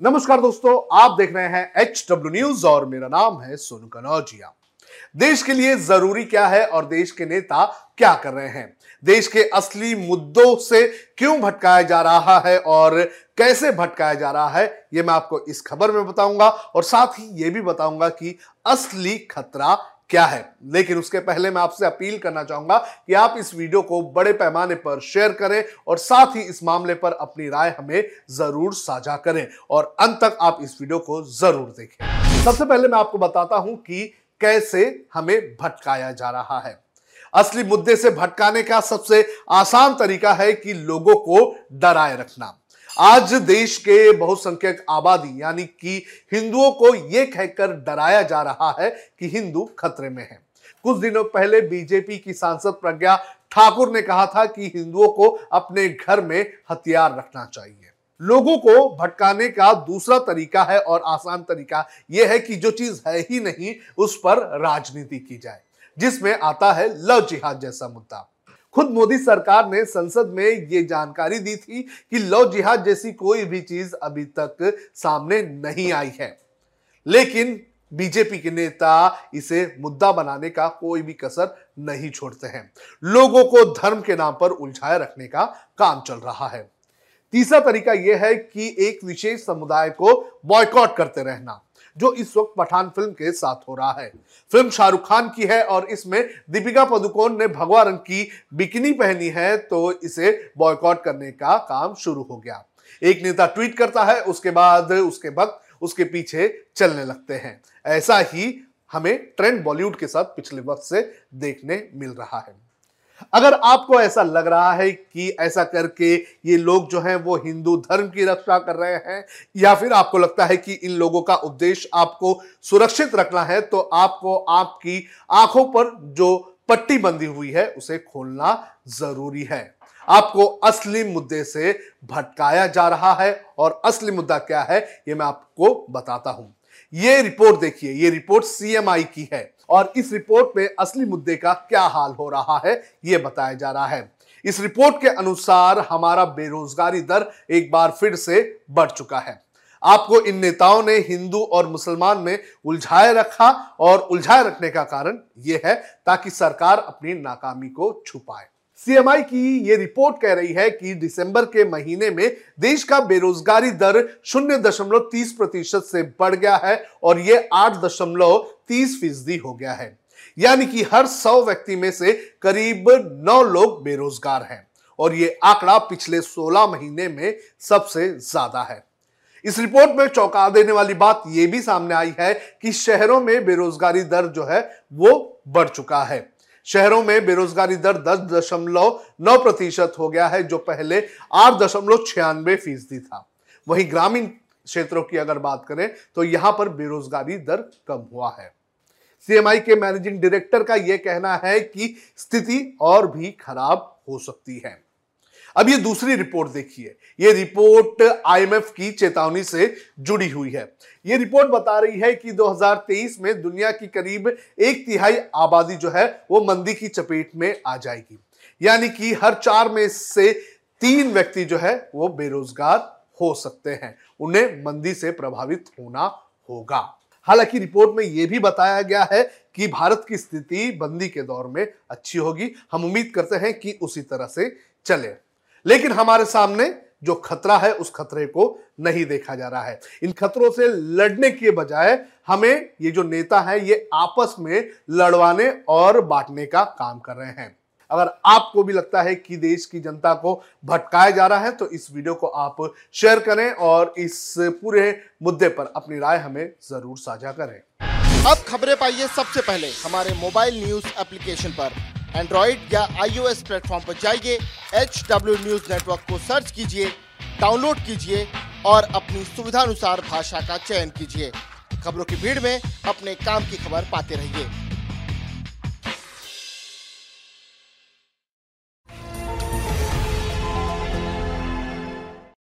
नमस्कार दोस्तों, आप देख रहे हैं एच डब्ल्यू न्यूज़ और मेरा नाम है सोनू कनौजिया। देश के लिए ज़रूरी क्या है और देश के नेता क्या कर रहे हैं? देश के असली मुद्दों से क्यों भटकाया जा रहा है और कैसे भटकाया जा रहा है, ये मैं आपको इस खबर में बताऊँगा। और साथ ही ये भी बताऊँगा कि असली खतरा क्या है? लेकिन उसके पहले मैं आपसे अपील करना चाहूँगा कि आप इस वीडियो को बड़े पैमाने पर शेयर करें और साथ ही इस मामले पर अपनी राय हमें ज़रूर साझा करें और अंत तक आप इस वीडियो को ज़रूर देखें। सबसे पहले मैं आपको बताता हूँ कि कैसे हमें भटकाया जा रहा है। असली मुद्दे से भटकाने का सबसे आसान तरीका है कि लोगों को डराए रखना। आज देश के बहुसंख्यक आबादी, यानी कि हिंदुओं को यह कहकर डराया जा रहा है कि हिंदू खतरे में हैं। कुछ दिनों पहले बीजेपी की सांसद प्रज्ञा ठाकुर ने कहा था कि हिंदुओं को अपने घर में हथियार रखना चाहिए लोगों को भटकाने का दूसरा तरीका है और आसान तरीका यह है कि जो चीज़ है ही नहीं, उस पर राजनीति की जाए, जिसमें आता है लव जिहाद जैसा मुद्दा खुद मोदी सरकार ने संसद में ये जानकारी दी थी कि लव जिहाद जैसी कोई भी चीज़ अभी तक सामने नहीं आई है। लेकिन बीजेपी के नेता इसे मुद्दा बनाने का कोई भी कसर नहीं छोड़ते हैं। लोगों को धर्म के नाम पर उलझाए रखने का काम चल रहा है। तीसरा तरीका यह है कि एक विशेष समुदाय को बॉयकॉट करते रहना। जो इस वक्त पठान फ़िल्म के साथ हो रहा है। फ़िल्म शाहरुख खान की है और इसमें दीपिका पदुकोण ने भगवा रंग की बिकनी पहनी है तो इसे बॉयकॉट करने का काम शुरू हो गया। एक नेता ट्वीट करता है, उसके बाद, उसके भक्त उसके पीछे चलने लगते हैं। ऐसा ही हमें ट्रेंड बॉलीवुड के साथ पिछले वक्त से देखने मिल रहा है। अगर आपको ऐसा लग रहा है कि ऐसा करके ये लोग जो हैं वो हिंदू धर्म की रक्षा कर रहे हैं, या फिर आपको लगता है कि इन लोगों का उद्देश्य आपको सुरक्षित रखना है तो आपको आपकी आँखों पर जो पट्टी बंधी हुई है उसे खोलना ज़रूरी है। आपको असली मुद्दे से भटकाया जा रहा है, और असली मुद्दा क्या है, ये मैं आपको बताता हूँ। ये रिपोर्ट देखिए, ये रिपोर्ट सीएमआई की है। और इस रिपोर्ट में असली मुद्दे का क्या हाल हो रहा है, ये बताया जा रहा है। इस रिपोर्ट के अनुसार हमारा बेरोजगारी दर एक बार फिर से बढ़ चुका है। आपको इन नेताओं ने हिंदू और मुसलमान में उलझाए रखा और उलझाए रखने का कारण यह है, ताकि सरकार अपनी नाकामी को छुपाए। सीएमआई की ये रिपोर्ट कह रही है कि दिसंबर के महीने में देश का बेरोजगारी दर शून्य दशमलव तीस प्रतिशत से बढ़ गया है और ये आठ दशमलव तीस फ़ीसदी हो गया है। यानी कि हर सौ व्यक्ति में से करीब नौ लोग बेरोजगार हैं और ये आंकड़ा पिछले 16 महीने में सबसे ज़्यादा है। इस रिपोर्ट में चौंका देने वाली बात यह भी सामने आई है कि शहरों में बेरोजगारी दर जो है वो बढ़ चुका है। शहरों में बेरोजगारी दर दस दशमलव नौ प्रतिशत हो गया है, जो पहले आठ दशमलव छियानवे फ़ीसदी था। वहीं ग्रामीण क्षेत्रों की अगर बात करें तो यहाँ पर बेरोजगारी दर कम हुआ है। सीएमआई के मैनेजिंग डायरेक्टर का यह कहना है कि स्थिति और भी खराब हो सकती है। अब ये दूसरी रिपोर्ट देखिए। ये रिपोर्ट आईएमएफ की चेतावनी से जुड़ी हुई है। ये रिपोर्ट बता रही है कि 2023 में दुनिया की करीब एक तिहाई आबादी जो है, वो मंदी की चपेट में आ जाएगी। यानी कि हर चार में से तीन व्यक्ति जो है, वो बेरोजगार हो सकते हैं। उन्हें मंदी से प्रभावित होना होगा। हालाँकि रिपोर्ट में यह भी बताया गया है कि भारत की स्थिति बंदी के दौर में अच्छी होगी। हम उम्मीद करते हैं कि उसी तरह से चले। लेकिन हमारे सामने जो खतरा है, उस खतरे को नहीं देखा जा रहा है। इन खतरों से लड़ने के बजाय हमें ये जो नेता है, ये आपस में लड़वाने और बांटने का काम कर रहे हैं। अगर आपको भी लगता है कि देश की जनता को भटकाया जा रहा है तो इस वीडियो को आप शेयर करें और इस पूरे मुद्दे पर अपनी राय हमें ज़रूर साझा करें। अब खबरें पाइए सबसे पहले। हमारे मोबाइल न्यूज़ एप्लीकेशन पर। एंड्रॉइड या आईओएस प्लेटफॉर्म पर जाइए एच डब्ल्यू न्यूज़ नेटवर्क को सर्च कीजिए, डाउनलोड कीजिए और अपनी सुविधानुसार भाषा का चयन कीजिए। खबरों की भीड़ में अपने काम की खबर पाते रहिए।